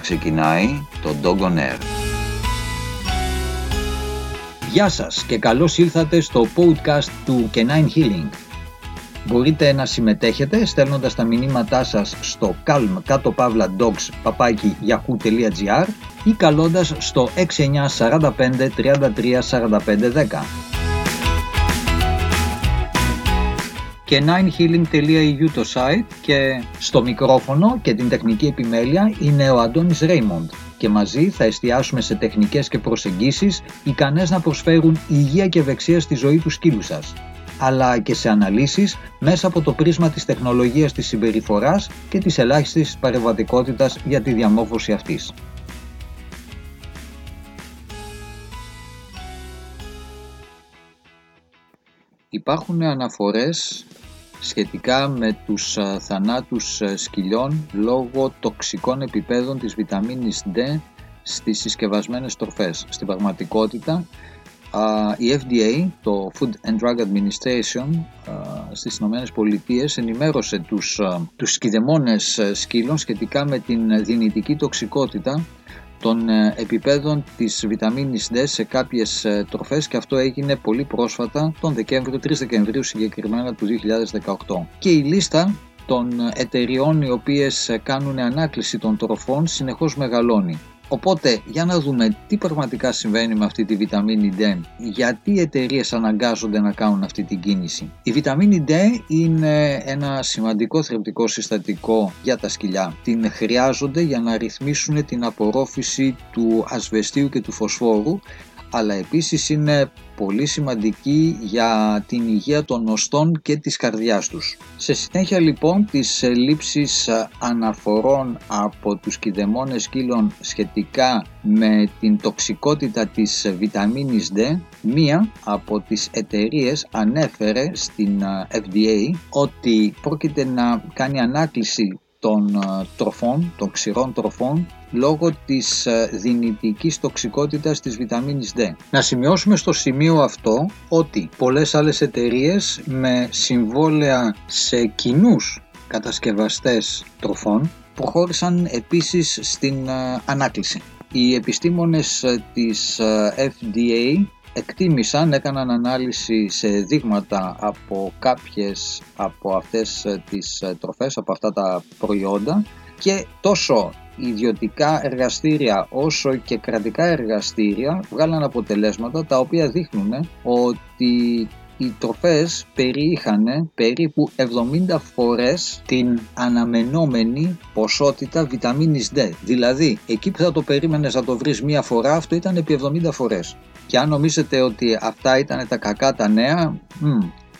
ξεκινάει το Dog on Air. Γεια σας και καλώς ήλθατε στο podcast του Canine Healing. Μπορείτε να συμμετέχετε στέλνοντας τα μηνύματά σας στο calm κάτω παύλα dogs παπάκι yahoo.gr ή καλώντας στο 6945 33 45 10. Και ninehealing.eu το site και στο μικρόφωνο και την τεχνική επιμέλεια είναι ο Αντώνης Ρέιμοντ και μαζί θα εστιάσουμε σε τεχνικές και προσεγγίσεις ικανές να προσφέρουν υγεία και ευεξία στη ζωή του σκύλου σας αλλά και σε αναλύσεις μέσα από το πρίσμα της τεχνολογίας της συμπεριφοράς και της ελάχιστης παρεμβατικότητας για τη διαμόρφωση αυτής. Υπάρχουν αναφορές σχετικά με τους θανάτους σκυλιών λόγω τοξικών επιπέδων της βιταμίνης D στις συσκευασμένες τροφές. Στην πραγματικότητα, η FDA, το Food and Drug Administration στις Ηνωμένες Πολιτείες ενημέρωσε τους, τους σκηδεμόνες σκύλων σχετικά με την δυνητική τοξικότητα των ε, επιπέδων της βιταμίνης D σε κάποιες ε, τροφές και αυτό έγινε πολύ πρόσφατα τον Δεκέμβριο, 3 Δεκεμβρίου συγκεκριμένα του 2018. Και η λίστα των εταιριών οι οποίες ε, κάνουν ανάκληση των τροφών συνεχώς μεγαλώνει. Οπότε, για να δούμε τι πραγματικά συμβαίνει με αυτή τη βιταμίνη D, γιατί οι εταιρείες αναγκάζονται να κάνουν αυτή την κίνηση. Η βιταμίνη D είναι ένα σημαντικό θρεπτικό συστατικό για τα σκυλιά. Την χρειάζονται για να ρυθμίσουν την απορρόφηση του ασβεστίου και του φωσφόρου αλλά επίσης είναι πολύ σημαντική για την υγεία των οστών και της καρδιάς τους. Σε συνέχεια λοιπόν της λήψης αναφορών από τους κηδεμόνες σκύλων σχετικά με την τοξικότητα της βιταμίνης D, μία από τις εταιρείες ανέφερε στην FDA ότι πρόκειται να κάνει ανάκληση των τροφών, των ξηρών τροφών λόγω της ε, δυνητικής τοξικότητας της βιταμίνης D. Να σημειώσουμε στο σημείο αυτό ότι πολλές άλλες εταιρείες με συμβόλαια σε κοινούς κατασκευαστές τροφών προχώρησαν επίσης στην ε, ανάκληση. Οι επιστήμονες ε, της FDA εκτίμησαν, έκαναν ανάλυση σε δείγματα από κάποιες από αυτές τις τροφές, από αυτά τα προϊόντα και τόσο ιδιωτικά εργαστήρια όσο και κρατικά εργαστήρια βγάλαν αποτελέσματα τα οποία δείχνουν ότι οι τροφές περιείχαν περίπου 70 φορές την αναμενόμενη ποσότητα βιταμίνης D. Δηλαδή, εκεί που θα το περίμενες να το βρεις μία φορά, αυτό ήταν επί 70 φορές. Και αν νομίζετε ότι αυτά ήταν τα κακά τα νέα,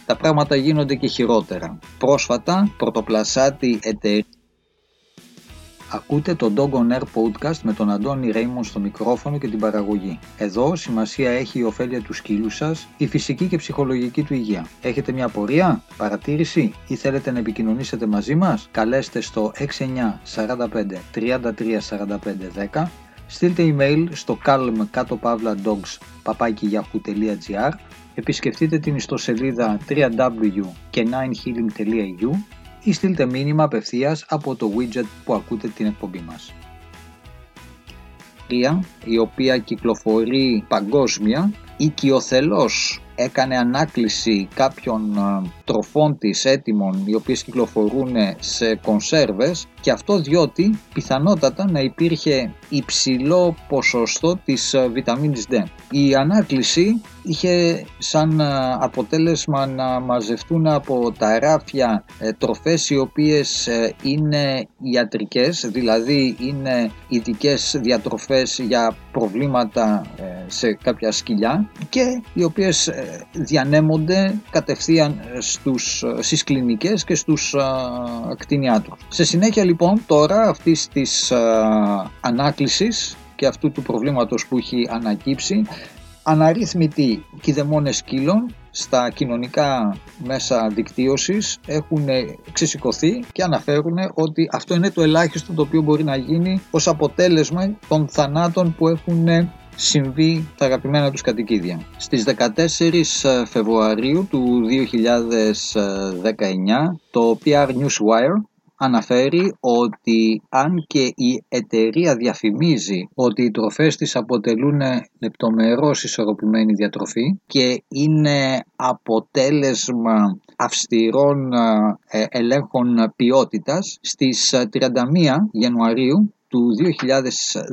τα πράγματα γίνονται και χειρότερα. Πρόσφατα, πρωτοπλασάτη εταιρεία Ακούτε το Dog on Air podcast με τον Αντώνη Ρέιμον στο μικρόφωνο και την παραγωγή. Εδώ σημασία έχει η ωφέλεια του σκύλου σας, η φυσική και ψυχολογική του υγεία. Έχετε μια απορία, παρατήρηση ή θέλετε να επικοινωνήσετε μαζί μας, καλέστε στο 6945 33 45 10 Στείλτε email στο calm κάτω παύλα dogs Επισκεφτείτε την ιστοσελίδα www.9healing.eu ή στείλτε μήνυμα απευθείας από το widget που ακούτε την εκπομπή μας. Η οποία κυκλοφορεί παγκόσμια, οικειοθελώς έκανε ανάκληση κάποιων ε, τροφών της έτοιμων οι οποίες κυκλοφορούν σε κονσέρβες και αυτό διότι πιθανότατα να υπήρχε υψηλό ποσοστό της ε, βιταμίνης D. Η ανάκληση είχε σαν ε, αποτέλεσμα να μαζευτούν από τα ράφια τροφές οι οποίες είναι ιατρικές, δηλαδή είναι ειδικές διατροφές για προβλήματα σε κάποια σκυλιά και οι οποίες διανέμονται κατευθείαν στους, στις κλινικές και στους α, κτηνιάτρους. Σε συνέχεια λοιπόν τώρα αυτής της α, ανάκλησης και αυτού του προβλήματος που έχει ανακύψει αναρρύθμιτοι κηδεμόνες σκύλων στα κοινωνικά μέσα δικτύωσης έχουν ξεσηκωθεί και αναφέρουν ότι αυτό είναι το ελάχιστο το οποίο μπορεί να γίνει ως αποτέλεσμα των θανάτων που έχουν συμβεί τα αγαπημένα τους κατοικίδια. Στις 14 Φεβρουαρίου του 2019 το PR Newswire αναφέρει ότι αν και η εταιρεία διαφημίζει ότι οι τροφές της αποτελούν λεπτομερώς ισορροπημένη διατροφή και είναι αποτέλεσμα αυστηρών ε, ελέγχων ποιότητας, στις 31 Ιανουαρίου του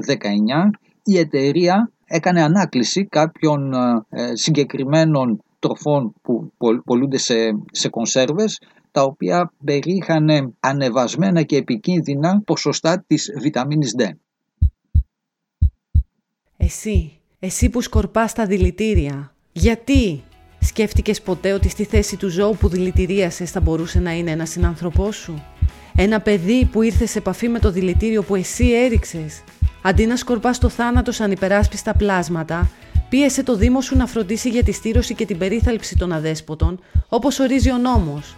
2019 η εταιρεία έκανε ανάκληση κάποιων ε, συγκεκριμένων τροφών που πολλούνται σε, σε κονσέρβες τα οποία περίχανε ανεβασμένα και επικίνδυνα ποσοστά της βιταμίνης D. Εσύ, εσύ που σκορπάς τα δηλητήρια, γιατί σκέφτηκες ποτέ ότι στη θέση του ζώου που δηλητηρίασες θα μπορούσε να είναι ένας συνάνθρωπό σου; Ένα παιδί που ήρθε σε επαφή με το δηλητήριο που εσύ έριξες; Αντί να σκορπάς το θάνατο σαν υπεράσπιστα πλάσματα, πίεσε το Δήμο σου να φροντίσει για τη στήρωση και την περίθαλψη των αδέσποτων, όπως ορίζει ο νόμος.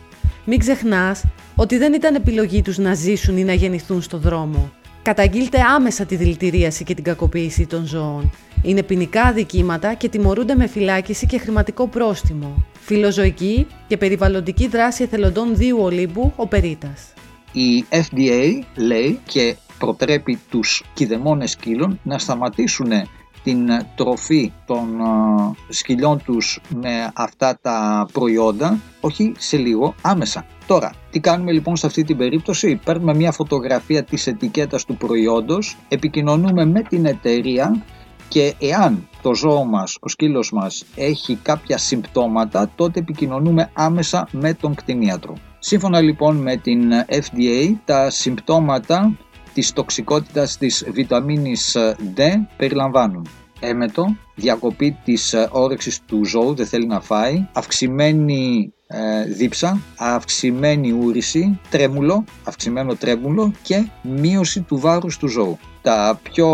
Μην ξεχνάς ότι δεν ήταν επιλογή τους να ζήσουν ή να γεννηθούν στο δρόμο. Καταγγείλτε άμεσα τη δηλητηρίαση και την κακοποίηση των ζώων. Είναι ποινικά αδικήματα και τιμωρούνται με φυλάκιση και χρηματικό πρόστιμο. Φιλοζωική και περιβαλλοντική δράση εθελοντών Δίου Ολύμπου, ο Περίτας. Η FDA λέει και προτρέπει τους κηδεμόνες σκύλων να σταματήσουν την τροφή των σκυλιών τους με αυτά τα προϊόντα, όχι σε λίγο, άμεσα. Τώρα, τι κάνουμε λοιπόν σε αυτή την περίπτωση, παίρνουμε μια φωτογραφία της ετικέτας του προϊόντος, επικοινωνούμε με την εταιρεία και εάν το ζώο μας, ο σκύλος μας έχει κάποια συμπτώματα, τότε επικοινωνούμε άμεσα με τον κτηνίατρο. Σύμφωνα λοιπόν με την FDA, τα συμπτώματα της τοξικότητας της βιταμίνης D περιλαμβάνουν έμετο, διακοπή της όρεξης του ζώου, δεν θέλει να φάει, αυξημένη ε, δίψα, αυξημένη ούρηση, τρέμουλο, αυξημένο τρέμουλο και μείωση του βάρους του ζώου. Τα πιο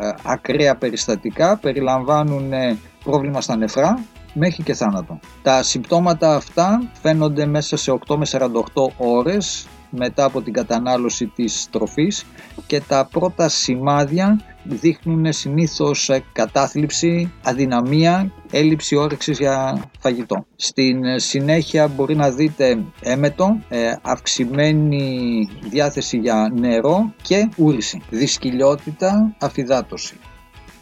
ε, ακραία περιστατικά περιλαμβάνουν ε, πρόβλημα στα νεφρά μέχρι και θάνατο. Τα συμπτώματα αυτά φαίνονται μέσα σε 8 με 48 ώρες μετά από την κατανάλωση της τροφής και τα πρώτα σημάδια δείχνουν συνήθως κατάθλιψη, αδυναμία, έλλειψη όρεξης για φαγητό. Στην συνέχεια μπορεί να δείτε έμετο, ε, αυξημένη διάθεση για νερό και ούρηση, δυσκυλιότητα, αφυδάτωση.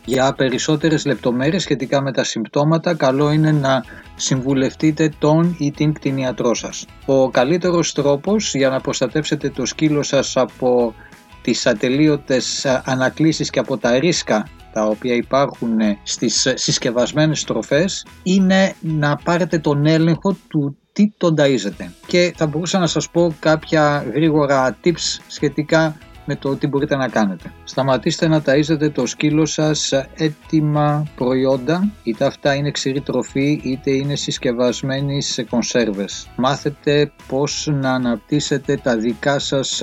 Για περισσότερες λεπτομέρειες σχετικά με τα συμπτώματα, καλό είναι να συμβουλευτείτε τον ή την κτηνιατρό σας. Ο καλύτερος τρόπος για να προστατεύσετε το σκύλο σας από τις ατελείωτες ανακλήσεις και από τα ρίσκα τα οποία υπάρχουν στις συσκευασμένες τροφές είναι να πάρετε τον έλεγχο του τι τον ταΐζετε. Και θα μπορούσα να σας πω κάποια γρήγορα tips σχετικά με το τι μπορείτε να κάνετε. Σταματήστε να ταΐζετε το σκύλο σας έτοιμα προϊόντα, είτε αυτά είναι ξηρή τροφή είτε είναι συσκευασμένοι σε κονσέρβες. Μάθετε πώς να αναπτύσσετε τα δικά σας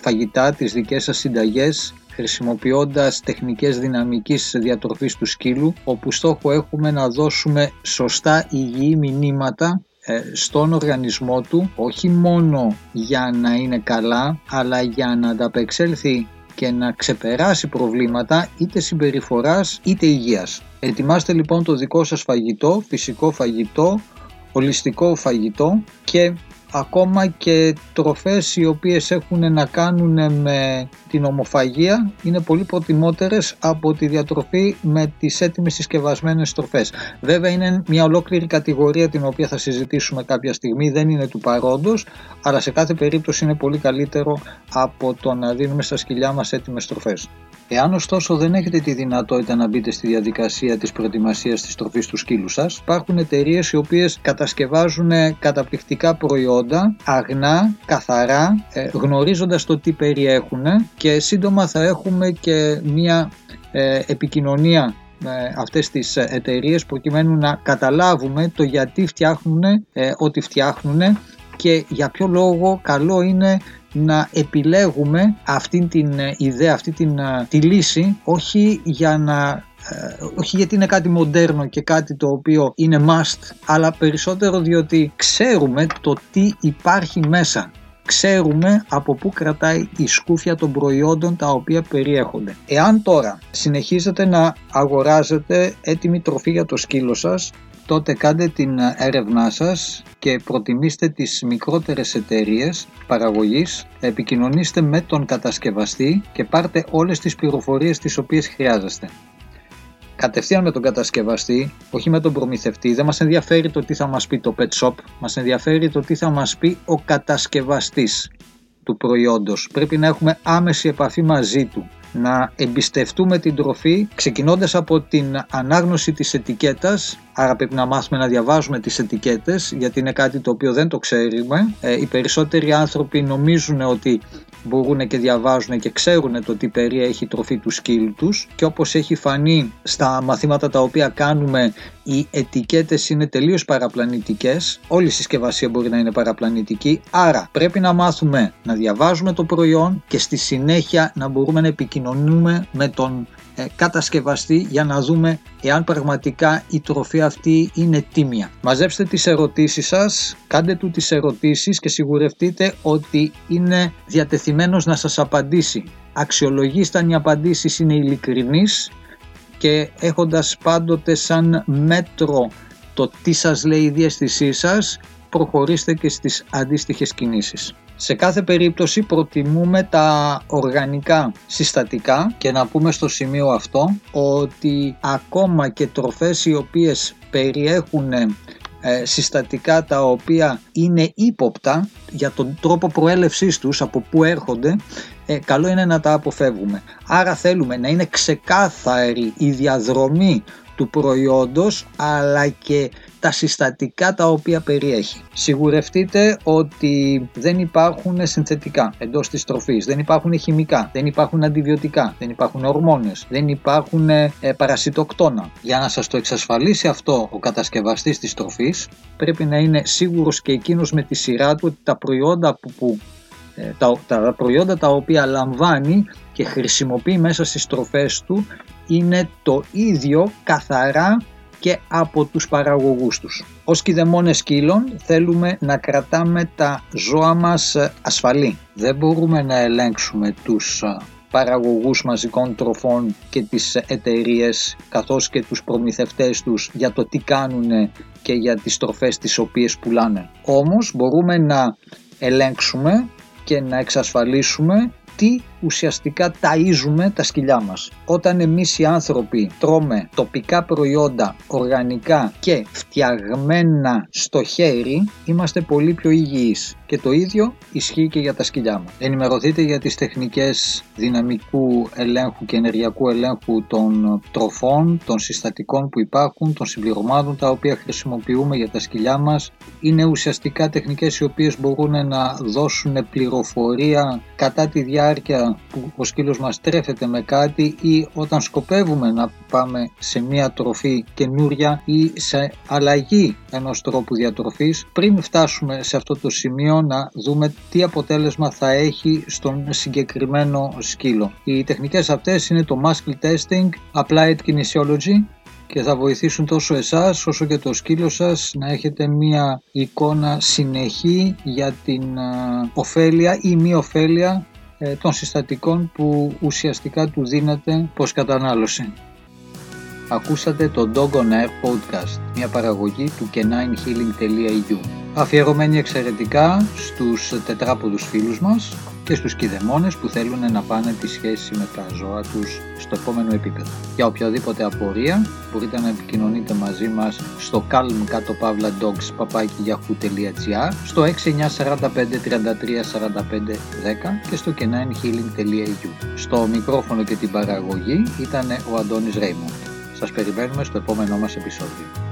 φαγητά, τις δικές σας συνταγές χρησιμοποιώντας τεχνικές δυναμικής διατροφής του σκύλου όπου στόχο έχουμε να δώσουμε σωστά υγιή μηνύματα ε, στον οργανισμό του όχι μόνο για να είναι καλά αλλά για να ανταπεξέλθει και να ξεπεράσει προβλήματα είτε συμπεριφοράς είτε υγείας. Ετοιμάστε λοιπόν το δικό σας φαγητό, φυσικό φαγητό, ολιστικό φαγητό και ακόμα και τροφές οι οποίες έχουν να κάνουν με την ομοφαγία είναι πολύ προτιμότερες από τη διατροφή με τις έτοιμες συσκευασμένες τροφές. Βέβαια είναι μια ολόκληρη κατηγορία την οποία θα συζητήσουμε κάποια στιγμή, δεν είναι του παρόντος, αλλά σε κάθε περίπτωση είναι πολύ καλύτερο από το να δίνουμε στα σκυλιά μας έτοιμες τροφές. Εάν ωστόσο δεν έχετε τη δυνατότητα να μπείτε στη διαδικασία της προετοιμασίας της τροφής του σκύλου σας, υπάρχουν εταιρείες οι οποίες κατασκευάζουν καταπληκτικά προϊόντα, αγνά, καθαρά, ε, γνωρίζοντας το τι περιέχουν και σύντομα θα έχουμε και μια ε, επικοινωνία με αυτές τις εταιρείες προκειμένου να καταλάβουμε το γιατί φτιάχνουν ε, ό,τι φτιάχνουν και για ποιο λόγο καλό είναι να επιλέγουμε αυτή την ε, ιδέα, αυτή την, ε, τη λύση όχι για να ε, όχι γιατί είναι κάτι μοντέρνο και κάτι το οποίο είναι must αλλά περισσότερο διότι ξέρουμε το τι υπάρχει μέσα ξέρουμε από πού κρατάει η σκούφια των προϊόντων τα οποία περιέχονται. Εάν τώρα συνεχίζετε να αγοράζετε έτοιμη τροφή για το σκύλο σας τότε κάντε την έρευνά σας και προτιμήστε τις μικρότερες εταιρείες παραγωγής, επικοινωνήστε με τον κατασκευαστή και πάρτε όλες τις πληροφορίες τις οποίες χρειάζεστε. Κατευθείαν με τον κατασκευαστή, όχι με τον προμηθευτή, δεν μας ενδιαφέρει το τι θα μας πει το pet shop, μας ενδιαφέρει το τι θα μας πει ο κατασκευαστής του προϊόντος. Πρέπει να έχουμε άμεση επαφή μαζί του να εμπιστευτούμε την τροφή ξεκινώντας από την ανάγνωση της ετικέτας. Άρα πρέπει να μάθουμε να διαβάζουμε τις ετικέτες γιατί είναι κάτι το οποίο δεν το ξέρουμε. Ε, οι περισσότεροι άνθρωποι νομίζουν ότι μπορούν και διαβάζουν και ξέρουν το τι περιέχει η τροφή του σκύλου τους και όπως έχει φανεί στα μαθήματα τα οποία κάνουμε οι ετικέτες είναι τελείως παραπλανητικές όλη η συσκευασία μπορεί να είναι παραπλανητική άρα πρέπει να μάθουμε να διαβάζουμε το προϊόν και στη συνέχεια να μπορούμε να επικοινωνούμε με τον ε, κατασκευαστή για να δούμε εάν πραγματικά η τροφή αυτή είναι τίμια. Μαζέψτε τις ερωτήσεις σας, κάντε του τις ερωτήσεις και σιγουρευτείτε ότι είναι διατεθειμένος να σας απαντήσει. Αξιολογήστε αν οι απαντήσεις είναι ειλικρινείς και έχοντας πάντοτε σαν μέτρο το τι σας λέει η διαστησή σας, προχωρήστε και στις αντίστοιχες κινήσεις. Σε κάθε περίπτωση προτιμούμε τα οργανικά συστατικά και να πούμε στο σημείο αυτό ότι ακόμα και τροφές οι οποίες περιέχουν ε, συστατικά τα οποία είναι ύποπτα για τον τρόπο προέλευσής τους από πού έρχονται ε, καλό είναι να τα αποφεύγουμε. Άρα θέλουμε να είναι ξεκάθαρη η διαδρομή του προϊόντος αλλά και τα συστατικά τα οποία περιέχει. Σιγουρευτείτε ότι δεν υπάρχουν συνθετικά εντός της τροφής, δεν υπάρχουν χημικά, δεν υπάρχουν αντιβιωτικά, δεν υπάρχουν ορμόνες, δεν υπάρχουν ε, παρασιτοκτόνα. Για να σας το εξασφαλίσει αυτό ο κατασκευαστής της τροφής πρέπει να είναι σίγουρος και εκείνος με τη σειρά του ότι τα προϊόντα που, ε, τα, τα προϊόντα τα οποία λαμβάνει και χρησιμοποιεί μέσα στις τροφές του είναι το ίδιο καθαρά και από τους παραγωγούς τους. Ως κηδεμόνες σκύλων θέλουμε να κρατάμε τα ζώα μας ασφαλή. Δεν μπορούμε να ελέγξουμε τους παραγωγούς μαζικών τροφών και τις εταιρείες καθώς και τους προμηθευτές τους για το τι κάνουν και για τις τροφές τις οποίες πουλάνε. Όμως μπορούμε να ελέγξουμε και να εξασφαλίσουμε τι ουσιαστικά ταΐζουμε τα σκυλιά μας. Όταν εμείς οι άνθρωποι τρώμε τοπικά προϊόντα, οργανικά και φτιαγμένα στο χέρι, είμαστε πολύ πιο υγιείς. Και το ίδιο ισχύει και για τα σκυλιά μας. Ενημερωθείτε για τις τεχνικές δυναμικού ελέγχου και ενεργειακού ελέγχου των τροφών, των συστατικών που υπάρχουν, των συμπληρωμάτων τα οποία χρησιμοποιούμε για τα σκυλιά μας. Είναι ουσιαστικά τεχνικές οι οποίες μπορούν να δώσουν πληροφορία κατά τη διάρκεια που ο σκύλος μας τρέφεται με κάτι ή όταν σκοπεύουμε να πάμε σε μια τροφή καινούρια ή σε αλλαγή ενός τρόπου διατροφής πριν φτάσουμε σε αυτό το σημείο να δούμε τι αποτέλεσμα θα έχει στον συγκεκριμένο σκύλο. Οι τεχνικές αυτές είναι το muscle testing, applied kinesiology και θα βοηθήσουν τόσο εσάς όσο και το σκύλο σας να έχετε μία εικόνα συνεχή για την ωφέλεια ή μη ωφέλεια ε, των συστατικών που ουσιαστικά του δίνεται προς κατανάλωση. Ακούσατε το Dog on Air Podcast, μια παραγωγή του caninehealing.eu αφιερωμένη εξαιρετικά στους τετράποδους φίλους μας και στους κηδεμόνες που θέλουν να πάνε τη σχέση με τα ζώα τους στο επόμενο επίπεδο. Για οποιαδήποτε απορία μπορείτε να επικοινωνείτε μαζί μας στο calm κάτω παύλα dogs στο 6945 33 45 10 και στο caninehealing.eu Στο μικρόφωνο και την παραγωγή ήταν ο Αντώνης Ρέιμοντ. Σας περιμένουμε στο επόμενό μας επεισόδιο.